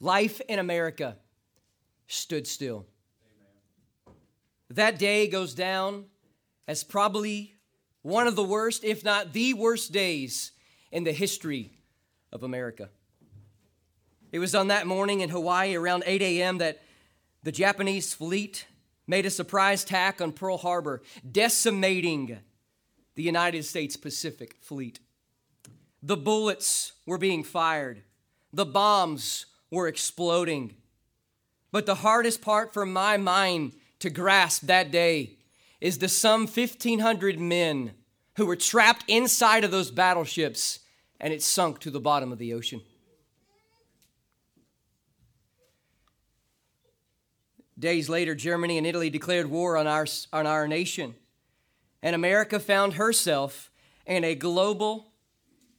life in America stood still. That day goes down as probably one of the worst, if not the worst days in the history of America. It was on that morning in Hawaii around 8 a.m. that the Japanese fleet made a surprise attack on Pearl Harbor, decimating the United States Pacific Fleet. The bullets were being fired, the bombs were exploding. But the hardest part for my mind to grasp that day is the some 1,500 men who were trapped inside of those battleships and it sunk to the bottom of the ocean. Days later, Germany and Italy declared war on our, on our nation, and America found herself in a global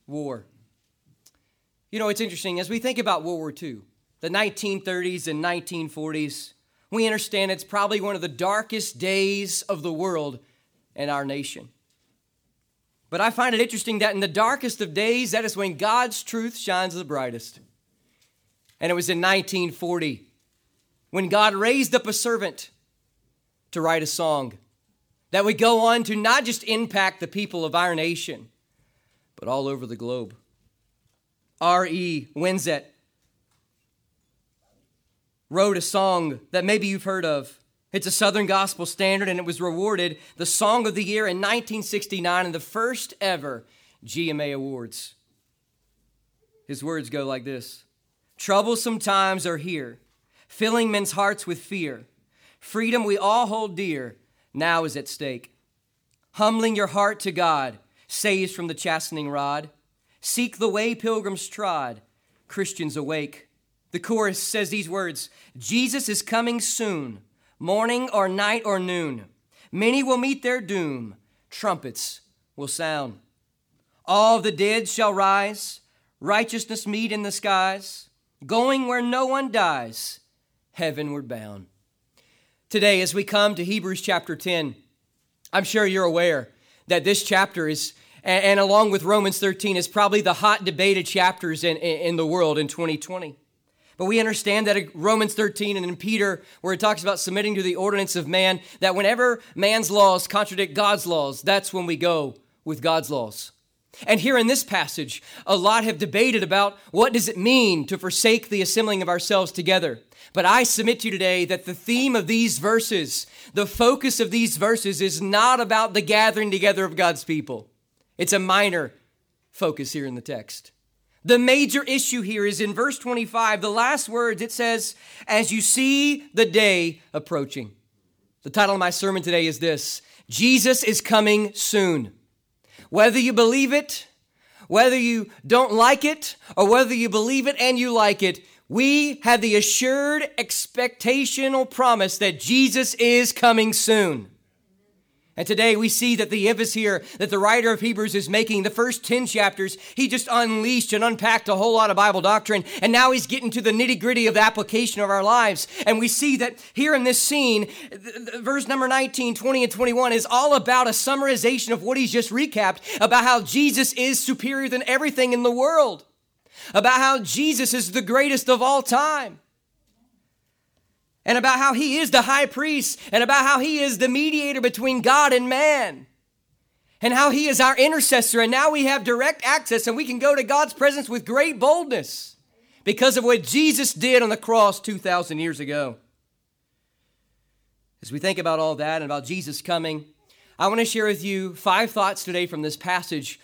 war. You know, it's interesting. As we think about World War II, the 1930s and 1940s, we understand it's probably one of the darkest days of the world and our nation. But I find it interesting that in the darkest of days, that is when God's truth shines the brightest. And it was in 1940 when God raised up a servant to write a song that would go on to not just impact the people of our nation, but all over the globe. R.E. Winsett wrote a song that maybe you've heard of. It's a Southern gospel standard, and it was rewarded the Song of the Year in 1969 in the first ever GMA Awards. His words go like this Troublesome times are here, filling men's hearts with fear. Freedom we all hold dear now is at stake. Humbling your heart to God saves from the chastening rod. Seek the way pilgrims trod, Christians awake. The chorus says these words Jesus is coming soon, morning or night or noon. Many will meet their doom, trumpets will sound. All the dead shall rise, righteousness meet in the skies, going where no one dies, heavenward bound. Today, as we come to Hebrews chapter 10, I'm sure you're aware that this chapter is and, and along with Romans 13 is probably the hot debated chapters in, in, in the world in 2020. But we understand that Romans 13 and in Peter, where it talks about submitting to the ordinance of man, that whenever man's laws contradict God's laws, that's when we go with God's laws. And here in this passage, a lot have debated about what does it mean to forsake the assembling of ourselves together. But I submit to you today that the theme of these verses, the focus of these verses is not about the gathering together of God's people. It's a minor focus here in the text. The major issue here is in verse 25, the last words, it says, As you see the day approaching. The title of my sermon today is this Jesus is coming soon. Whether you believe it, whether you don't like it, or whether you believe it and you like it, we have the assured expectational promise that Jesus is coming soon. And today we see that the emphasis here that the writer of Hebrews is making, the first 10 chapters, he just unleashed and unpacked a whole lot of Bible doctrine. And now he's getting to the nitty gritty of the application of our lives. And we see that here in this scene, verse number 19, 20, and 21 is all about a summarization of what he's just recapped about how Jesus is superior than everything in the world, about how Jesus is the greatest of all time and about how he is the high priest and about how he is the mediator between God and man and how he is our intercessor. And now we have direct access and we can go to God's presence with great boldness because of what Jesus did on the cross 2,000 years ago. As we think about all that and about Jesus coming, I want to share with you five thoughts today from this passage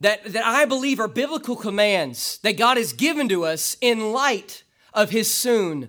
that, that I believe are biblical commands that God has given to us in light of his soon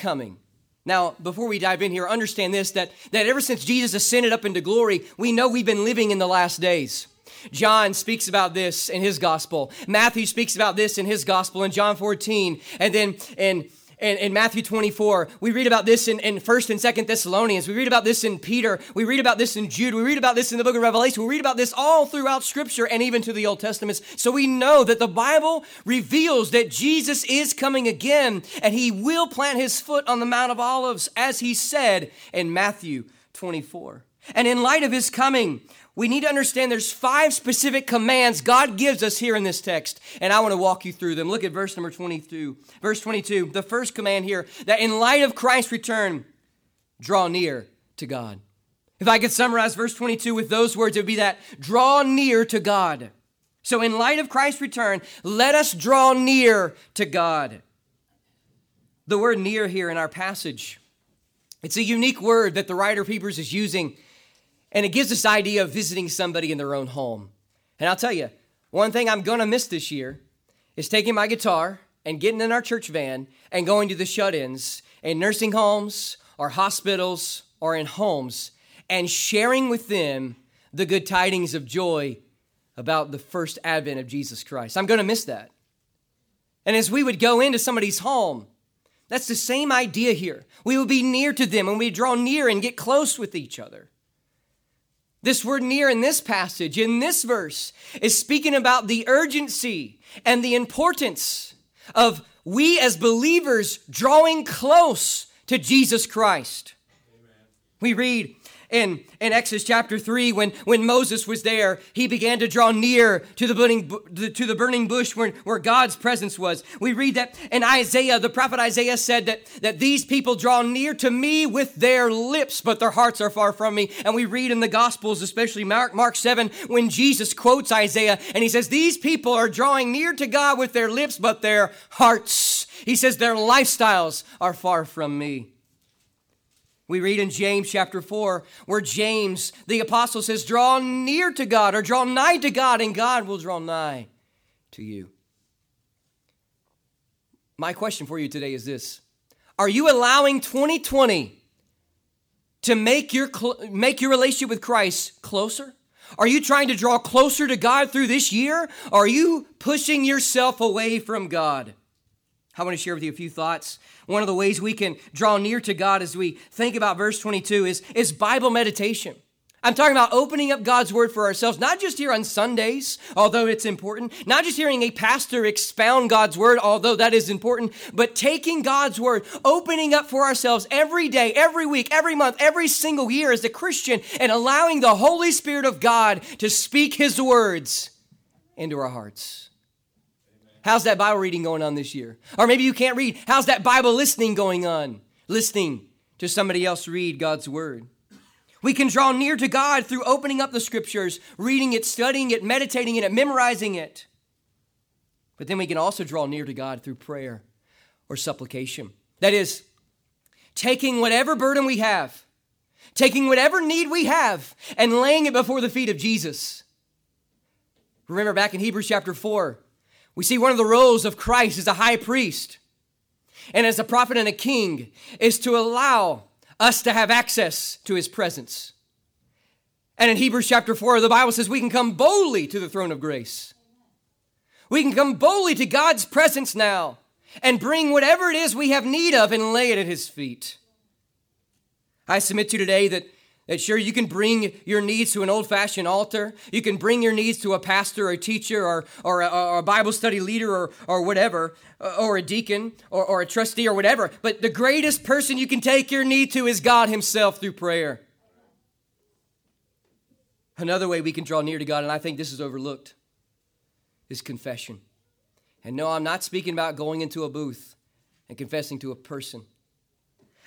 coming. Now, before we dive in here, understand this that, that ever since Jesus ascended up into glory, we know we've been living in the last days. John speaks about this in his gospel. Matthew speaks about this in his gospel in John 14. And then in in, in, Matthew 24. We read about this in, in 1st and 2nd Thessalonians. We read about this in Peter. We read about this in Jude. We read about this in the book of Revelation. We read about this all throughout Scripture and even to the Old Testament. So we know that the Bible reveals that Jesus is coming again and he will plant his foot on the Mount of Olives as he said in Matthew 24. And in light of his coming, we need to understand there's five specific commands God gives us here in this text, and I want to walk you through them. Look at verse number 22. Verse 22, the first command here that in light of Christ's return, draw near to God. If I could summarize verse 22 with those words, it would be that draw near to God. So, in light of Christ's return, let us draw near to God. The word near here in our passage, it's a unique word that the writer of Hebrews is using and it gives this idea of visiting somebody in their own home. And I'll tell you, one thing I'm to miss this year is taking my guitar and getting in our church van and going to the shut ins in nursing homes or hospitals or in homes and sharing with them the good tidings of joy about the first advent of Jesus Christ. I'm to miss that. And as we would go into somebody's home, that's the same idea here. We would be near to them and we draw near and get close with each other. This word near in this passage, in this verse, is speaking about the urgency and the importance of we as believers drawing close to Jesus Christ. Amen. We read in, in Exodus chapter 3, when, when Moses was there, he began to draw near to the burning, to the burning bush where, where God's presence was. We read that in Isaiah, the prophet Isaiah said that, that these people draw near to me with their lips, but their hearts are far from me. And we read in the Gospels, especially Mark, Mark 7, when Jesus quotes Isaiah and he says, These people are drawing near to God with their lips, but their hearts, he says, their lifestyles are far from me. We read in James chapter 4 where James, the apostle, says, Draw near to God or draw nigh to God, and God will draw nigh to you. My question for you today is this Are you allowing 2020 to make your, make your relationship with Christ closer? Are you trying to draw closer to God through this year? Are you pushing yourself away from God? I want to share with you a few thoughts one of the ways we can draw near to God as we think about verse 22 is, is Bible meditation. I'm talking about opening up God's word for ourselves, not just here on Sundays, although it's important, not just hearing a pastor expound God's word, although that is important, but taking God's word, opening up for ourselves every day, every week, every month, every single year as a Christian, and allowing the Holy Spirit of God to speak his words into our hearts. How's that Bible reading going on this year? Or maybe you can't read. How's that Bible listening going on? Listening to somebody else read God's word. We can draw near to God through opening up the scriptures, reading it, studying it, meditating in it, memorizing it. But then we can also draw near to God through prayer or supplication. That is, taking whatever burden we have, taking whatever need we have, and laying it before the feet of Jesus. Remember back in Hebrews chapter 4, we see one of the roles of Christ as a high priest and as a prophet and a king is to allow us to have access to his presence. And in Hebrews chapter 4, the Bible says we can come boldly to the throne of grace. We can come boldly to God's presence now and bring whatever it is we have need of and lay it at his feet. I submit to you today that that sure, you can bring your needs to an old fashioned altar. You can bring your needs to a pastor or a teacher or, or, a, or a Bible study leader or, or whatever, or a deacon or, or a trustee or whatever. But the greatest person you can take your need to is God Himself through prayer. Another way we can draw near to God, and I think this is overlooked, is confession. And no, I'm not speaking about going into a booth and confessing to a person.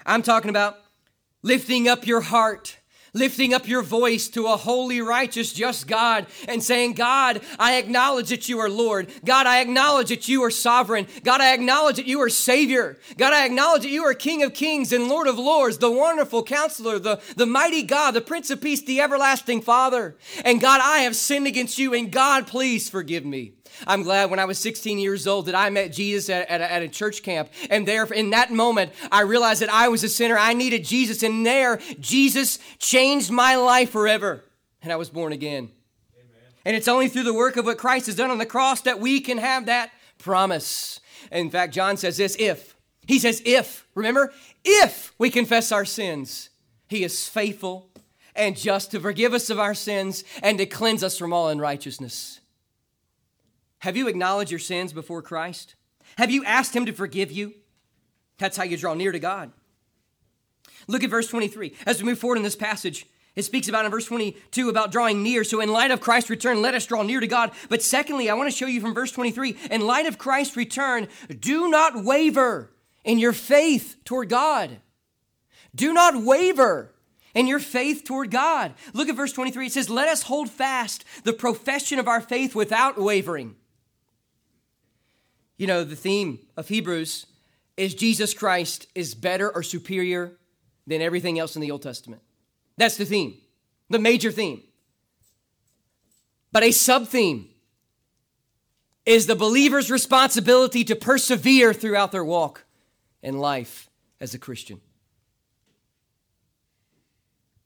I'm talking about lifting up your heart lifting up your voice to a holy, righteous, just God and saying, God, I acknowledge that you are Lord. God, I acknowledge that you are sovereign. God, I acknowledge that you are Savior. God, I acknowledge that you are King of kings and Lord of lords, the wonderful counselor, the, the mighty God, the Prince of Peace, the everlasting Father. And God, I have sinned against you, and God, please forgive me. I'm glad when I was 16 years old that I met Jesus at, at, a, at, a, church camp. And there, in that moment, I realized that I was a sinner. I needed Jesus. And there, Jesus changed my life forever. And I was born again. Amen. And it's only through the work of what Christ has done on the cross that we can have that promise. In fact, John says this if. He says, if. Remember? If we confess our sins, he is faithful and just to forgive us of our sins and to cleanse us from all unrighteousness. Have you acknowledged your sins before Christ? Have you asked him to forgive you? That's how you draw near to God. Look at verse 23. As we move forward in this passage, it speaks about in verse 22 about drawing near. So, in light of Christ's return, let us draw near to God. But secondly, I want to show you from verse 23 in light of Christ's return, do not waver in your faith toward God. Do not waver in your faith toward God. Look at verse 23. It says, Let us hold fast the profession of our faith without wavering. You know, the theme of Hebrews is Jesus Christ is better or superior than everything else in the Old Testament. That's the theme, the major theme. But a sub theme is the believer's responsibility to persevere throughout their walk in life as a Christian.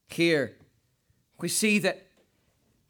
Here, we see that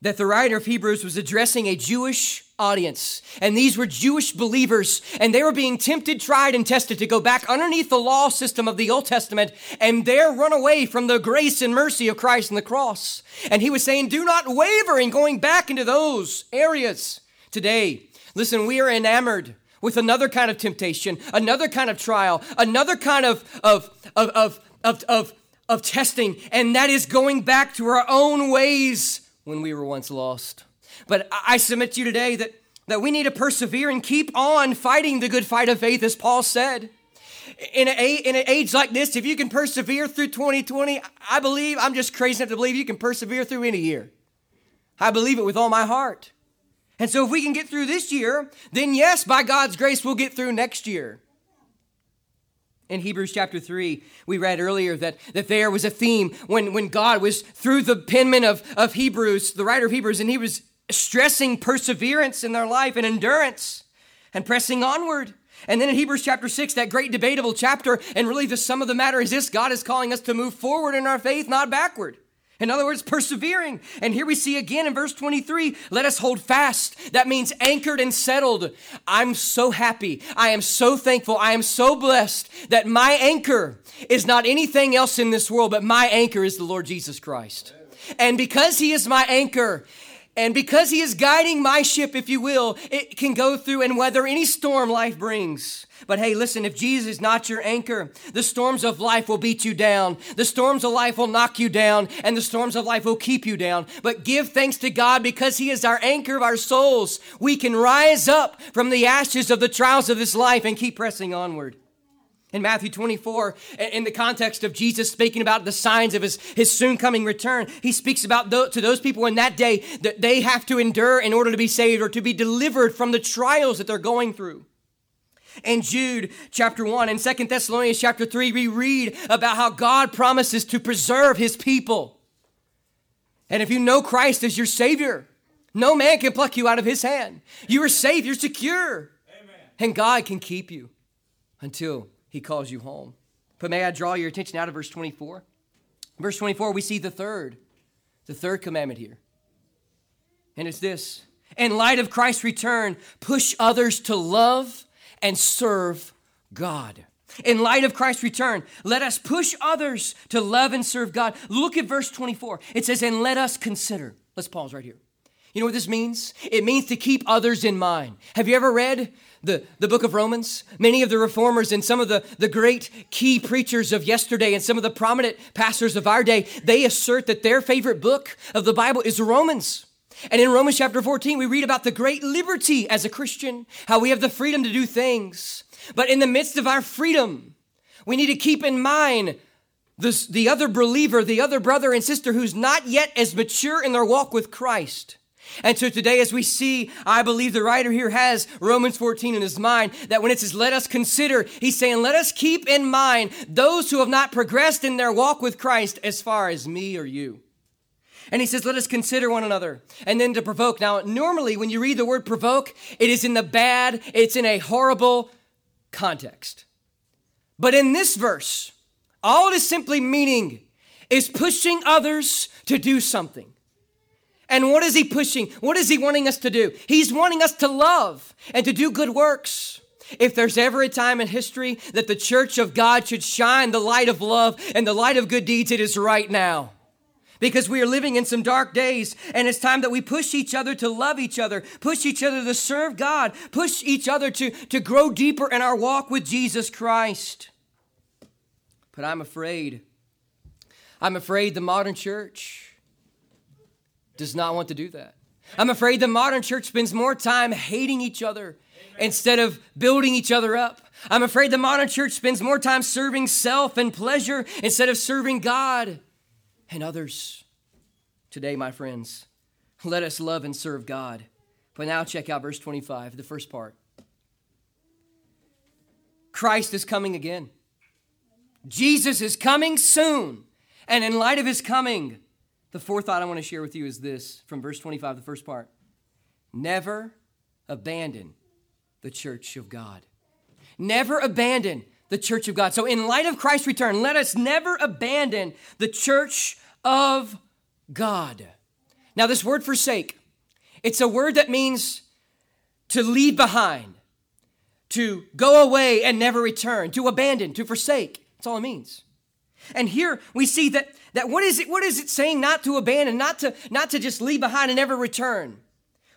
that the writer of Hebrews was addressing a Jewish audience. And these were Jewish believers, and they were being tempted, tried, and tested to go back underneath the law system of the Old Testament and there run away from the grace and mercy of Christ and the cross. And he was saying, Do not waver in going back into those areas today. Listen, we are enamored with another kind of temptation, another kind of trial, another kind of, of, of, of, of, of, of testing, and that is going back to our own ways when we were once lost. But I submit to you today that, that we need to persevere and keep on fighting the good fight of faith, as Paul said. In, a, in an age like this, if you can persevere through 2020, I believe, I'm just crazy enough to believe you can persevere through any year. I believe it with all my heart. And so if we can get through this year, then yes, by God's grace, we'll get through next year. In Hebrews chapter 3, we read earlier that, that there was a theme when, when God was through the penman of, of Hebrews, the writer of Hebrews, and he was stressing perseverance in their life and endurance and pressing onward. And then in Hebrews chapter 6, that great debatable chapter, and really the sum of the matter is this God is calling us to move forward in our faith, not backward. In other words, persevering. And here we see again in verse 23 let us hold fast. That means anchored and settled. I'm so happy. I am so thankful. I am so blessed that my anchor is not anything else in this world, but my anchor is the Lord Jesus Christ. And because He is my anchor, and because He is guiding my ship, if you will, it can go through and weather any storm life brings. But hey, listen, if Jesus is not your anchor, the storms of life will beat you down. The storms of life will knock you down, and the storms of life will keep you down. But give thanks to God because He is our anchor of our souls. We can rise up from the ashes of the trials of this life and keep pressing onward. In Matthew 24, in the context of Jesus speaking about the signs of his, his soon coming return, he speaks about th- to those people in that day that they have to endure in order to be saved or to be delivered from the trials that they're going through and Jude chapter 1 and Second Thessalonians chapter 3, we read about how God promises to preserve his people. And if you know Christ as your Savior, no man can pluck you out of his hand. You are safe, you're secure. Amen. And God can keep you until he calls you home. But may I draw your attention out of verse 24? Verse 24, we see the third, the third commandment here. And it's this In light of Christ's return, push others to love and serve God. In light of Christ's return, let us push others to love and serve God. Look at verse 24. It says, and let us consider. Let's pause right here. You know what this means? It means to keep others in mind. Have you ever read the, the book of Romans? Many of the reformers and some of the, the great key preachers of yesterday and some of the prominent pastors of our day, they assert that their favorite book of the Bible is Romans. And in Romans chapter 14, we read about the great liberty as a Christian, how we have the freedom to do things. But in the midst of our freedom, we need to keep in mind this, the other believer, the other brother and sister who's not yet as mature in their walk with Christ. And so today, as we see, I believe the writer here has Romans 14 in his mind that when it says, let us consider, he's saying, let us keep in mind those who have not progressed in their walk with Christ as far as me or you. And he says, let us consider one another. And then to provoke. Now, normally when you read the word provoke, it is in the bad, it's in a horrible context. But in this verse, all it is simply meaning is pushing others to do something. And what is he pushing? What is he wanting us to do? He's wanting us to love and to do good works. If there's ever a time in history that the church of God should shine the light of love and the light of good deeds, it is right now. Because we are living in some dark days, and it's time that we push each other to love each other, push each other to serve God, push each other to, to grow deeper in our walk with Jesus Christ. But I'm afraid, I'm afraid the modern church does not want to do that. I'm afraid the modern church spends more time hating each other instead of building each other up. I'm afraid the modern church spends more time serving self and pleasure instead of serving God and others. Today, my friends, let us love and serve God. But now check out verse 25, the first part. Christ is coming again. Jesus is coming soon. And in light of his coming, the fourth thought I want to share with you is this from verse 25, the first part. Never abandon the church of God. Never abandon the church of God. So, in light of Christ's return, let us never abandon the church of God. Now, this word forsake, it's a word that means to leave behind, to go away and never return, to abandon, to forsake. That's all it means. And here we see that, that what is it what is it saying not to abandon, not to not to just leave behind and never return?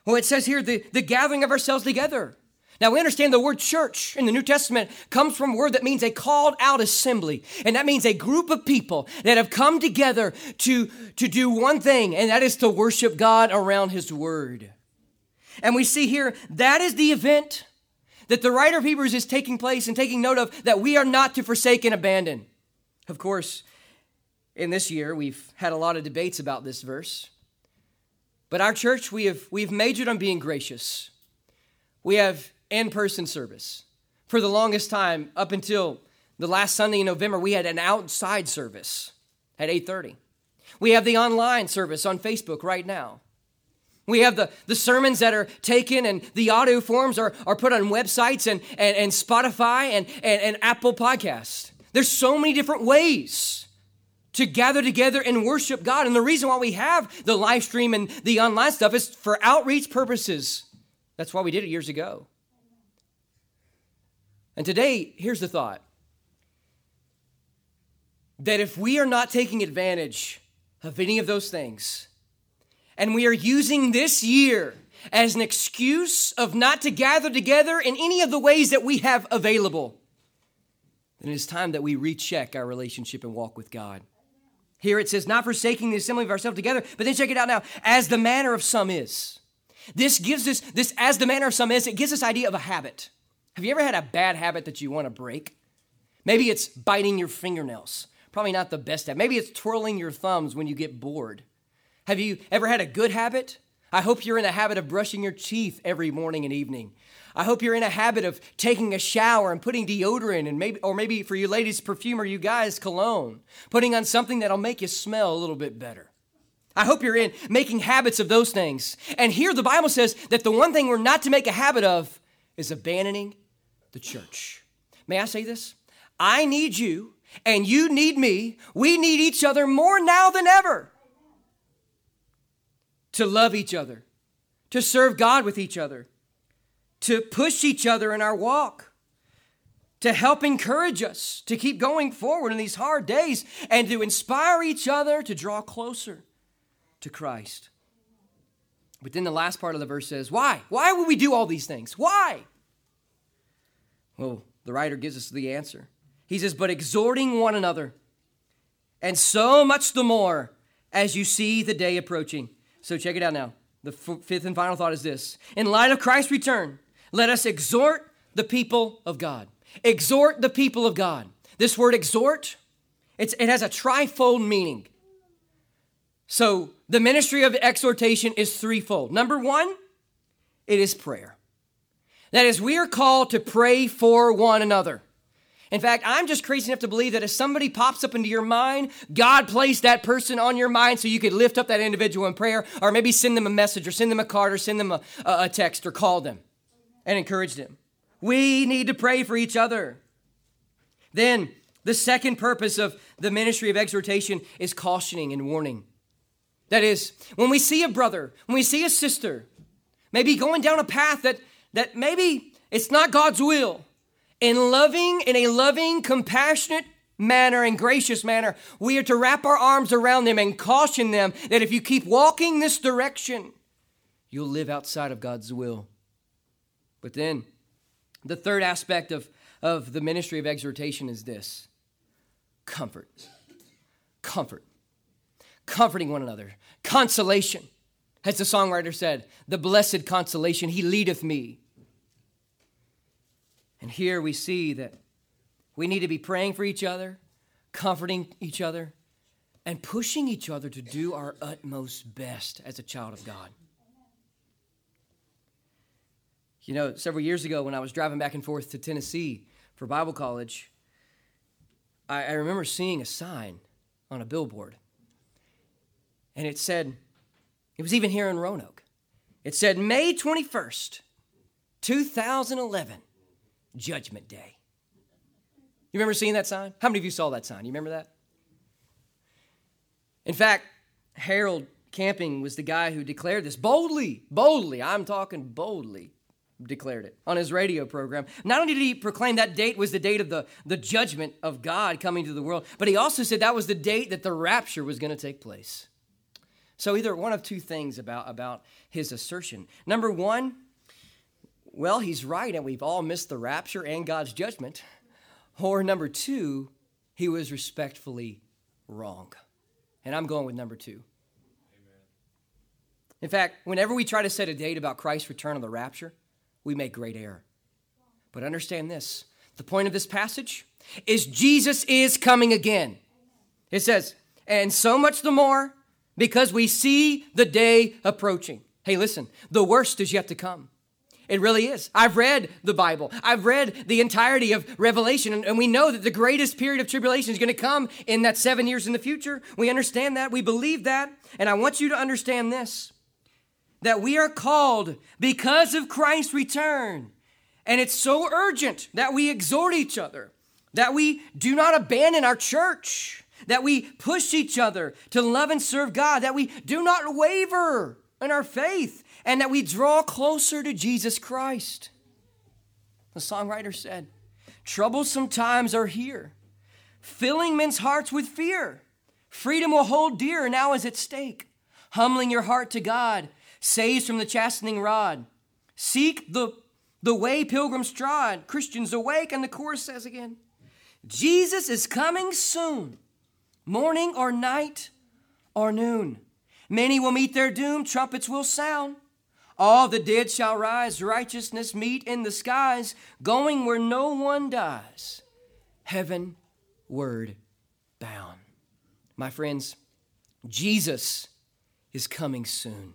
Well, it says here the, the gathering of ourselves together. Now we understand the word church in the New Testament comes from a word that means a called out assembly. And that means a group of people that have come together to, to do one thing, and that is to worship God around his word. And we see here that is the event that the writer of Hebrews is taking place and taking note of that we are not to forsake and abandon. Of course, in this year we've had a lot of debates about this verse. But our church, we have we've majored on being gracious. We have in person service. For the longest time, up until the last Sunday in November, we had an outside service at 8:30. We have the online service on Facebook right now. We have the, the sermons that are taken and the audio forms are, are put on websites and, and, and Spotify and, and, and Apple Podcasts. There's so many different ways to gather together and worship God. And the reason why we have the live stream and the online stuff is for outreach purposes. That's why we did it years ago. And today, here's the thought that if we are not taking advantage of any of those things, and we are using this year as an excuse of not to gather together in any of the ways that we have available, then it is time that we recheck our relationship and walk with God. Here it says, not forsaking the assembly of ourselves together, but then check it out now, as the manner of some is. This gives us, this as the manner of some is, it gives us idea of a habit. Have you ever had a bad habit that you want to break? Maybe it's biting your fingernails. Probably not the best habit. Maybe it's twirling your thumbs when you get bored. Have you ever had a good habit? I hope you're in a habit of brushing your teeth every morning and evening. I hope you're in a habit of taking a shower and putting deodorant and maybe or maybe for you ladies perfume or you guys cologne, putting on something that'll make you smell a little bit better. I hope you're in making habits of those things. And here the Bible says that the one thing we're not to make a habit of is abandoning the church. May I say this? I need you and you need me. We need each other more now than ever to love each other, to serve God with each other, to push each other in our walk, to help encourage us to keep going forward in these hard days, and to inspire each other to draw closer to Christ. But then the last part of the verse says, Why? Why would we do all these things? Why? Well, the writer gives us the answer. He says, But exhorting one another, and so much the more as you see the day approaching. So check it out now. The f- fifth and final thought is this In light of Christ's return, let us exhort the people of God. Exhort the people of God. This word exhort, it has a trifold meaning. So the ministry of exhortation is threefold. Number one, it is prayer. That is, we are called to pray for one another. In fact, I'm just crazy enough to believe that if somebody pops up into your mind, God placed that person on your mind so you could lift up that individual in prayer, or maybe send them a message, or send them a card, or send them a, a text, or call them and encourage them. We need to pray for each other. Then, the second purpose of the ministry of exhortation is cautioning and warning. That is, when we see a brother, when we see a sister, maybe going down a path that, that maybe it's not God's will, in loving, in a loving, compassionate manner and gracious manner, we are to wrap our arms around them and caution them that if you keep walking this direction, you'll live outside of God's will. But then, the third aspect of, of the ministry of exhortation is this comfort. Comfort. Comforting one another. Consolation. As the songwriter said, the blessed consolation, he leadeth me. And here we see that we need to be praying for each other, comforting each other, and pushing each other to do our utmost best as a child of God. You know, several years ago when I was driving back and forth to Tennessee for Bible college, I, I remember seeing a sign on a billboard. And it said, it was even here in Roanoke. It said, May 21st, 2011, Judgment Day. You remember seeing that sign? How many of you saw that sign? You remember that? In fact, Harold Camping was the guy who declared this boldly, boldly, I'm talking boldly, declared it on his radio program. Not only did he proclaim that date was the date of the, the judgment of God coming to the world, but he also said that was the date that the rapture was going to take place. So, either one of two things about, about his assertion. Number one, well, he's right, and we've all missed the rapture and God's judgment. Or number two, he was respectfully wrong. And I'm going with number two. Amen. In fact, whenever we try to set a date about Christ's return or the rapture, we make great error. But understand this the point of this passage is Jesus is coming again. It says, and so much the more because we see the day approaching. Hey, listen, the worst is yet to come. It really is. I've read the Bible. I've read the entirety of Revelation, and, and we know that the greatest period of tribulation is going to come in that seven years in the future. We understand that. We believe that. And I want you to understand this that we are called because of Christ's return. And it's so urgent that we exhort each other, that we do not abandon our church, that we push each other to love and serve God, that we do not waver in our faith, and that we draw closer to Jesus Christ. The songwriter said, Troublesome times are here, filling men's hearts with fear. Freedom will hold dear, now is at stake. Humbling your heart to God, saves from the chastening rod. Seek the, the way pilgrims trod. Christians awake, and the chorus says again, Jesus is coming soon, morning or night or noon. Many will meet their doom, trumpets will sound. All the dead shall rise, righteousness meet in the skies, going where no one dies, heaven word bound. My friends, Jesus is coming soon.